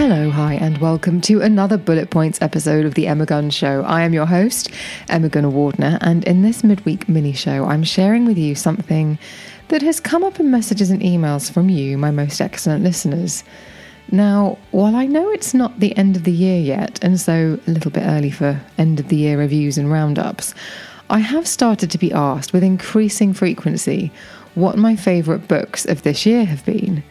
Hello, hi, and welcome to another Bullet Points episode of The Emma Guns Show. I am your host, Emma Gunavardhana, and in this midweek mini show, I'm sharing with you something that has come up in messages and emails from you, my most excellent listeners. Now, while I know it's not the end of the year yet, and so a little bit early for end of the year reviews and roundups, I have started to be asked with increasing frequency what my favourite books of this year have been.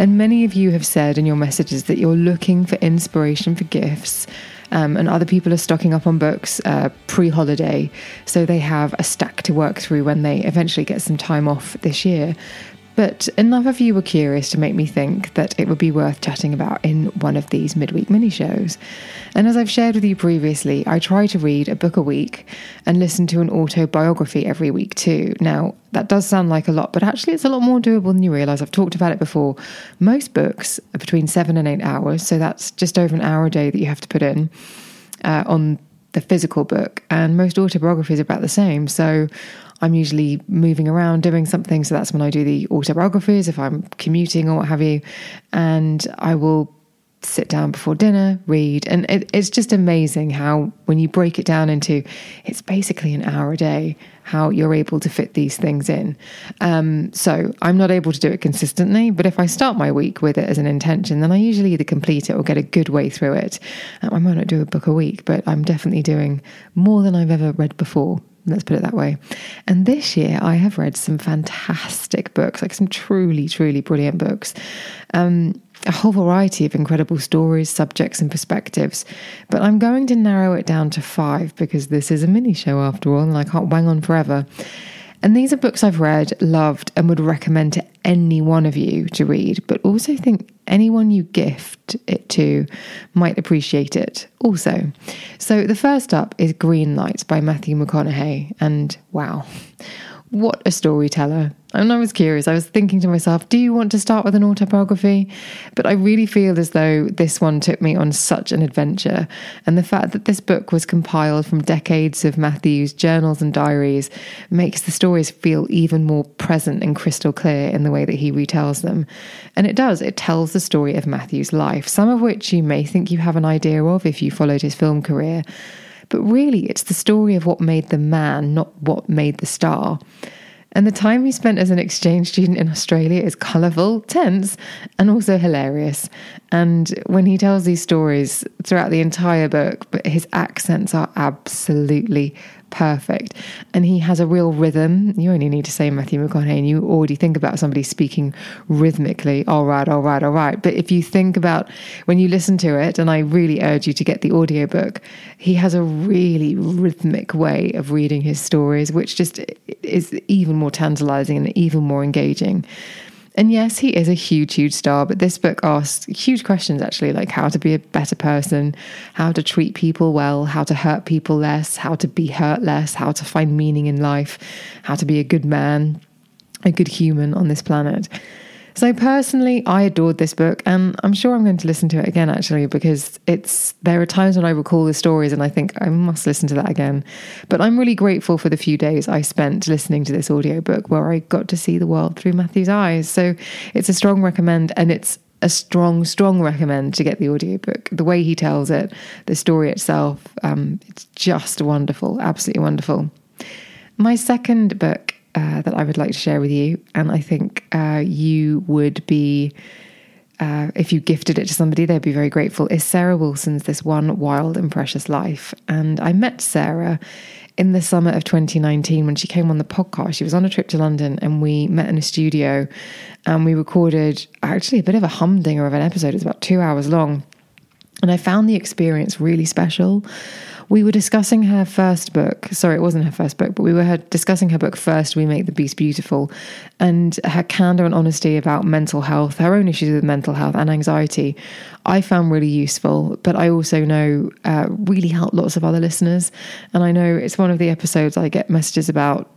And many of you have said in your messages that you're looking for inspiration for gifts. Um, and other people are stocking up on books uh, pre holiday, so they have a stack to work through when they eventually get some time off this year. But enough of you were curious to make me think that it would be worth chatting about in one of these midweek mini shows. And as I've shared with you previously, I try to read a book a week and listen to an autobiography every week too. Now, that does sound like a lot, but actually it's a lot more doable than you realize. I've talked about it before. Most books are between seven and eight hours, so that's just over an hour a day that you have to put in uh, on the physical book, and most autobiographies are about the same. So I'm usually moving around doing something. So that's when I do the autobiographies, if I'm commuting or what have you. And I will sit down before dinner, read. And it, it's just amazing how, when you break it down into it's basically an hour a day, how you're able to fit these things in. Um, so I'm not able to do it consistently, but if I start my week with it as an intention, then I usually either complete it or get a good way through it. Um, I might not do a book a week, but I'm definitely doing more than I've ever read before. Let's put it that way. And this year, I have read some fantastic books, like some truly, truly brilliant books. Um, a whole variety of incredible stories, subjects, and perspectives. But I'm going to narrow it down to five because this is a mini show after all, and I can't wang on forever. And these are books I've read, loved, and would recommend to any one of you to read, but also think anyone you gift it to might appreciate it also. So the first up is Green Light by Matthew McConaughey, and wow. What a storyteller. And I was curious. I was thinking to myself, do you want to start with an autobiography? But I really feel as though this one took me on such an adventure. And the fact that this book was compiled from decades of Matthew's journals and diaries makes the stories feel even more present and crystal clear in the way that he retells them. And it does, it tells the story of Matthew's life, some of which you may think you have an idea of if you followed his film career. But really, it's the story of what made the man, not what made the star. And the time he spent as an exchange student in Australia is colourful, tense, and also hilarious. And when he tells these stories throughout the entire book, but his accents are absolutely perfect. And he has a real rhythm. You only need to say Matthew McConaughey and you already think about somebody speaking rhythmically. All right, all right, all right. But if you think about when you listen to it, and I really urge you to get the audiobook, he has a really rhythmic way of reading his stories, which just is even more tantalizing and even more engaging. And yes, he is a huge, huge star, but this book asks huge questions actually, like how to be a better person, how to treat people well, how to hurt people less, how to be hurt less, how to find meaning in life, how to be a good man, a good human on this planet. So personally, I adored this book, and I'm sure I'm going to listen to it again actually because it's there are times when I recall the stories and I think I must listen to that again. But I'm really grateful for the few days I spent listening to this audiobook where I got to see the world through Matthew's eyes. So it's a strong recommend, and it's a strong, strong recommend to get the audiobook. The way he tells it, the story itself, um, it's just wonderful, absolutely wonderful. My second book uh, that I would like to share with you, and I think uh, you would be. Uh, if you gifted it to somebody, they'd be very grateful. Is Sarah Wilson's This One Wild and Precious Life? And I met Sarah in the summer of 2019 when she came on the podcast. She was on a trip to London and we met in a studio and we recorded actually a bit of a humdinger of an episode. It's about two hours long. And I found the experience really special we were discussing her first book. Sorry, it wasn't her first book, but we were discussing her book first, We Make the Beast Beautiful, and her candor and honesty about mental health, her own issues with mental health and anxiety. I found really useful, but I also know uh, really helped lots of other listeners. And I know it's one of the episodes I get messages about,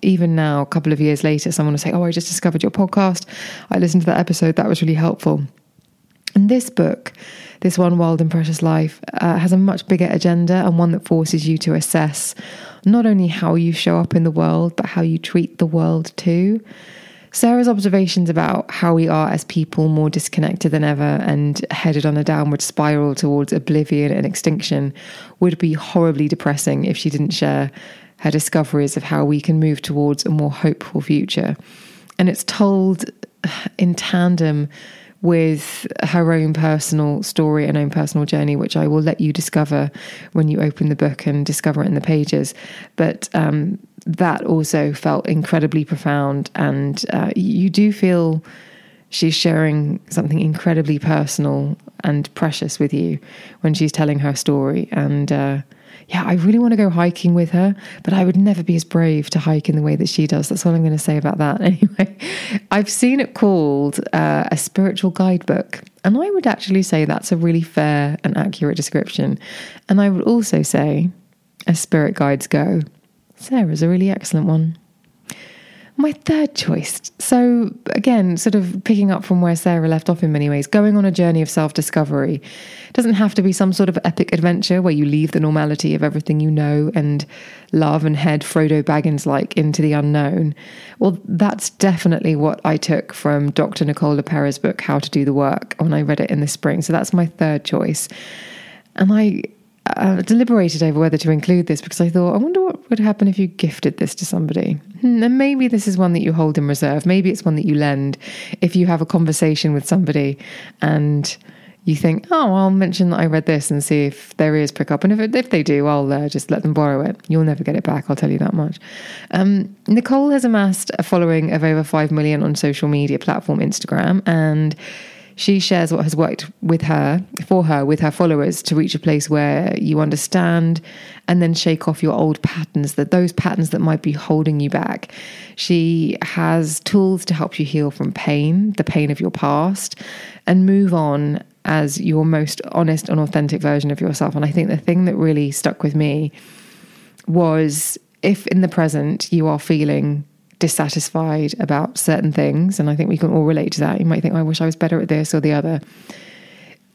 even now, a couple of years later. Someone will say, Oh, I just discovered your podcast. I listened to that episode. That was really helpful. And this book, this one wild and precious life, uh, has a much bigger agenda and one that forces you to assess not only how you show up in the world, but how you treat the world too. Sarah's observations about how we are as people more disconnected than ever and headed on a downward spiral towards oblivion and extinction would be horribly depressing if she didn't share her discoveries of how we can move towards a more hopeful future. And it's told in tandem with her own personal story and own personal journey, which I will let you discover when you open the book and discover it in the pages. But um, that also felt incredibly profound, and uh, you do feel she's sharing something incredibly personal and precious with you when she's telling her story. And uh, yeah, I really want to go hiking with her, but I would never be as brave to hike in the way that she does. That's all I'm going to say about that. Anyway, I've seen it called uh, a spiritual guidebook, and I would actually say that's a really fair and accurate description. And I would also say, as spirit guides go, Sarah's a really excellent one. My third choice. So, again, sort of picking up from where Sarah left off in many ways, going on a journey of self discovery doesn't have to be some sort of epic adventure where you leave the normality of everything you know and love and head Frodo Baggins like into the unknown. Well, that's definitely what I took from Dr. Nicole LePera's book, How to Do the Work, when I read it in the spring. So, that's my third choice. And I uh, deliberated over whether to include this because I thought, I wonder what would happen if you gifted this to somebody. Hmm, and maybe this is one that you hold in reserve. Maybe it's one that you lend if you have a conversation with somebody and you think, oh, I'll mention that I read this and see if their ears pick up. And if, it, if they do, I'll uh, just let them borrow it. You'll never get it back, I'll tell you that much. Um, Nicole has amassed a following of over 5 million on social media platform Instagram and she shares what has worked with her, for her, with her followers to reach a place where you understand and then shake off your old patterns, that those patterns that might be holding you back. She has tools to help you heal from pain, the pain of your past, and move on as your most honest and authentic version of yourself. And I think the thing that really stuck with me was if in the present you are feeling dissatisfied about certain things, and I think we can all relate to that. You might think, oh, I wish I was better at this or the other.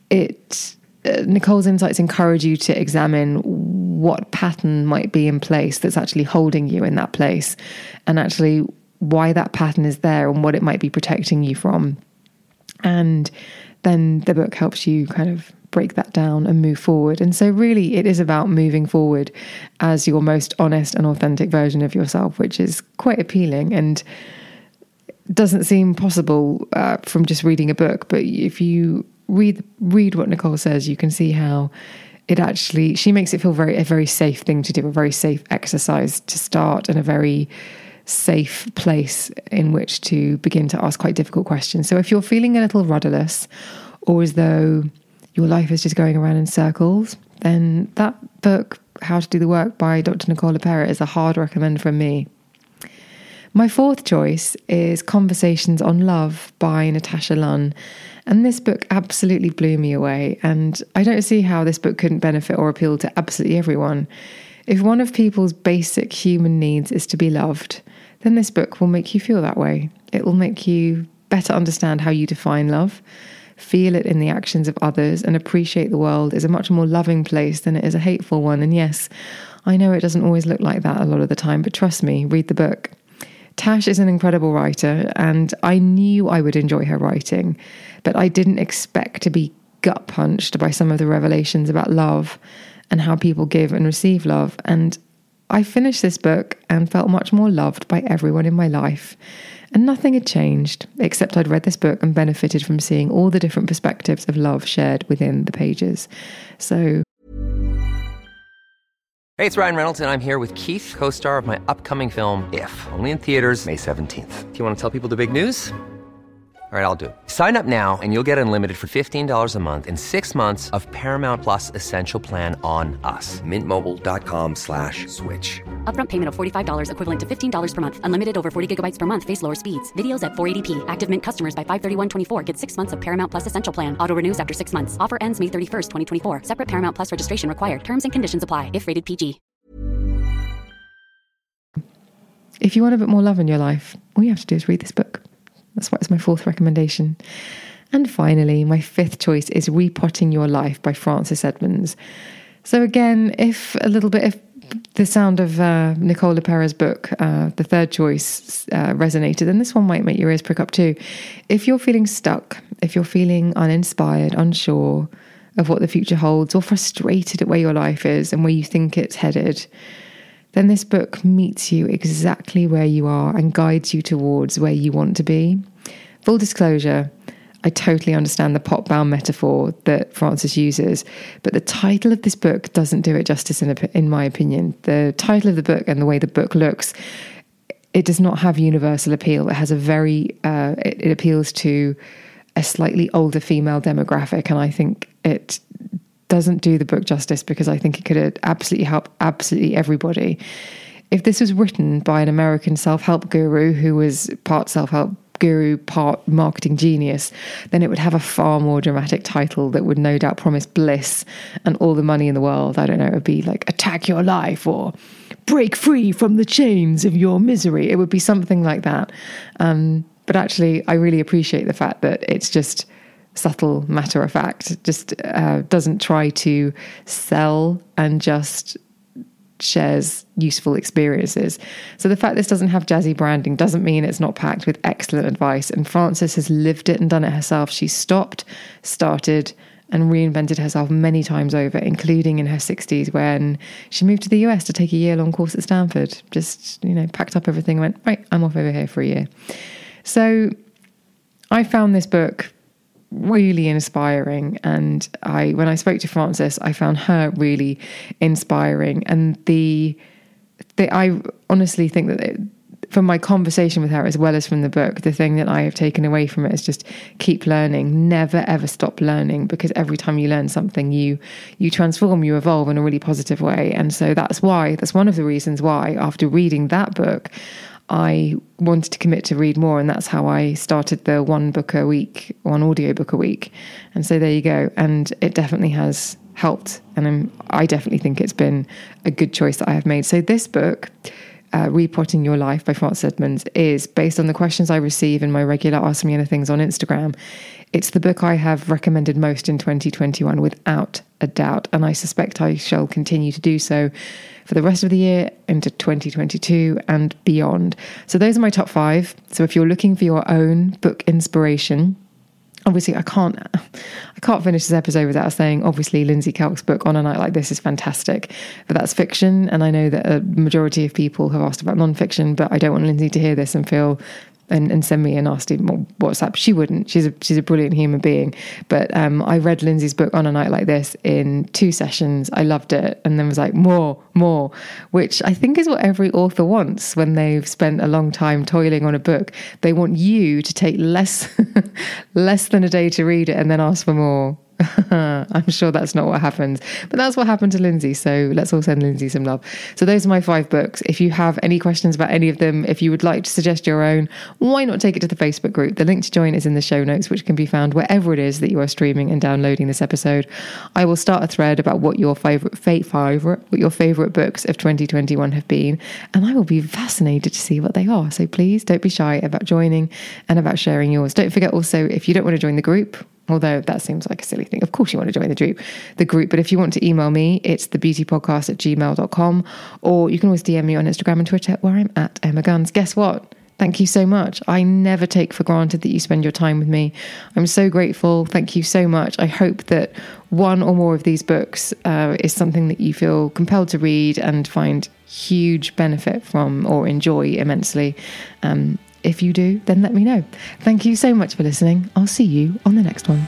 It uh, Nicole's insights encourage you to examine what pattern might be in place that's actually holding you in that place, and actually why that pattern is there and what it might be protecting you from. And then the book helps you kind of break that down and move forward. And so, really, it is about moving forward as your most honest and authentic version of yourself, which is quite appealing and doesn't seem possible uh, from just reading a book. But if you read read what Nicole says, you can see how it actually she makes it feel very a very safe thing to do, a very safe exercise to start, and a very safe place in which to begin to ask quite difficult questions. So if you're feeling a little rudderless or as though your life is just going around in circles, then that book, How to Do the Work by Dr. Nicola LePera, is a hard recommend from me. My fourth choice is Conversations on Love by Natasha Lunn. And this book absolutely blew me away. And I don't see how this book couldn't benefit or appeal to absolutely everyone. If one of people's basic human needs is to be loved, then this book will make you feel that way. It will make you better understand how you define love feel it in the actions of others, and appreciate the world is a much more loving place than it is a hateful one. And yes, I know it doesn't always look like that a lot of the time, but trust me, read the book. Tash is an incredible writer, and I knew I would enjoy her writing, but I didn't expect to be gut punched by some of the revelations about love and how people give and receive love. And I finished this book and felt much more loved by everyone in my life. And nothing had changed, except I'd read this book and benefited from seeing all the different perspectives of love shared within the pages. So Hey, it's Ryan Reynolds, and I'm here with Keith, co star of my upcoming film, If, only in theaters, May 17th. Do you want to tell people the big news? All right, I'll do it. Sign up now and you'll get unlimited for $15 a month in six months of Paramount Plus Essential Plan on us. Mintmobile.com slash switch. Upfront payment of $45 equivalent to $15 per month. Unlimited over 40 gigabytes per month. Face lower speeds. Videos at 480p. Active Mint customers by 531.24 get six months of Paramount Plus Essential Plan. Auto renews after six months. Offer ends May 31st, 2024. Separate Paramount Plus registration required. Terms and conditions apply if rated PG. If you want a bit more love in your life, all you have to do is read this book. That's why it's my fourth recommendation. And finally, my fifth choice is Repotting Your Life by Frances Edmonds. So, again, if a little bit of the sound of uh, Nicole LePera's book, uh, the third choice, uh, resonated, then this one might make your ears prick up too. If you're feeling stuck, if you're feeling uninspired, unsure of what the future holds, or frustrated at where your life is and where you think it's headed, then this book meets you exactly where you are and guides you towards where you want to be. Full disclosure, I totally understand the pot bound metaphor that Frances uses, but the title of this book doesn't do it justice, in, in my opinion. The title of the book and the way the book looks, it does not have universal appeal. It has a very, uh, it, it appeals to a slightly older female demographic, and I think it doesn't do the book justice because I think it could absolutely help absolutely everybody. If this was written by an American self help guru who was part self help guru, part marketing genius, then it would have a far more dramatic title that would no doubt promise bliss and all the money in the world. I don't know, it would be like Attack Your Life or Break Free from the Chains of Your Misery. It would be something like that. Um, but actually, I really appreciate the fact that it's just subtle matter of fact, just uh, doesn't try to sell and just shares useful experiences. So the fact this doesn't have jazzy branding doesn't mean it's not packed with excellent advice. And Frances has lived it and done it herself. She stopped, started, and reinvented herself many times over, including in her 60s when she moved to the US to take a year long course at Stanford. Just, you know, packed up everything and went, right, I'm off over here for a year. So I found this book really inspiring. And I, when I spoke to Frances, I found her really inspiring. And the, the I honestly think that it, from my conversation with her as well as from the book, the thing that I have taken away from it is just keep learning, never ever stop learning because every time you learn something, you you transform, you evolve in a really positive way. And so that's why that's one of the reasons why after reading that book, I wanted to commit to read more, and that's how I started the one book a week, one audio book a week. And so there you go. And it definitely has helped, and I'm, I definitely think it's been a good choice that I have made. So this book. Uh, Repotting Your Life by Frances Edmonds is based on the questions I receive in my regular Ask Me Anythings on Instagram. It's the book I have recommended most in 2021 without a doubt, and I suspect I shall continue to do so for the rest of the year into 2022 and beyond. So, those are my top five. So, if you're looking for your own book inspiration, obviously I can't I can't finish this episode without saying obviously Lindsay Kelk's book on a night like this is fantastic. But that's fiction and I know that a majority of people have asked about non-fiction but I don't want Lindsay to hear this and feel and, and send me a nasty WhatsApp. She wouldn't. She's a she's a brilliant human being. But um, I read Lindsay's book on a night like this in two sessions. I loved it, and then was like more, more, which I think is what every author wants when they've spent a long time toiling on a book. They want you to take less less than a day to read it and then ask for more. I'm sure that's not what happens, but that's what happened to Lindsay. So let's all send Lindsay some love. So those are my five books. If you have any questions about any of them, if you would like to suggest your own, why not take it to the Facebook group? The link to join is in the show notes, which can be found wherever it is that you are streaming and downloading this episode. I will start a thread about what your favorite, favorite, what your favorite books of 2021 have been, and I will be fascinated to see what they are. So please don't be shy about joining and about sharing yours. Don't forget also if you don't want to join the group Although that seems like a silly thing. Of course, you want to join the group, the group. But if you want to email me, it's thebeautypodcast at gmail.com. Or you can always DM me on Instagram and Twitter where I'm at Emma Guns. Guess what? Thank you so much. I never take for granted that you spend your time with me. I'm so grateful. Thank you so much. I hope that one or more of these books uh, is something that you feel compelled to read and find huge benefit from or enjoy immensely. Um, if you do, then let me know. Thank you so much for listening. I'll see you on the next one.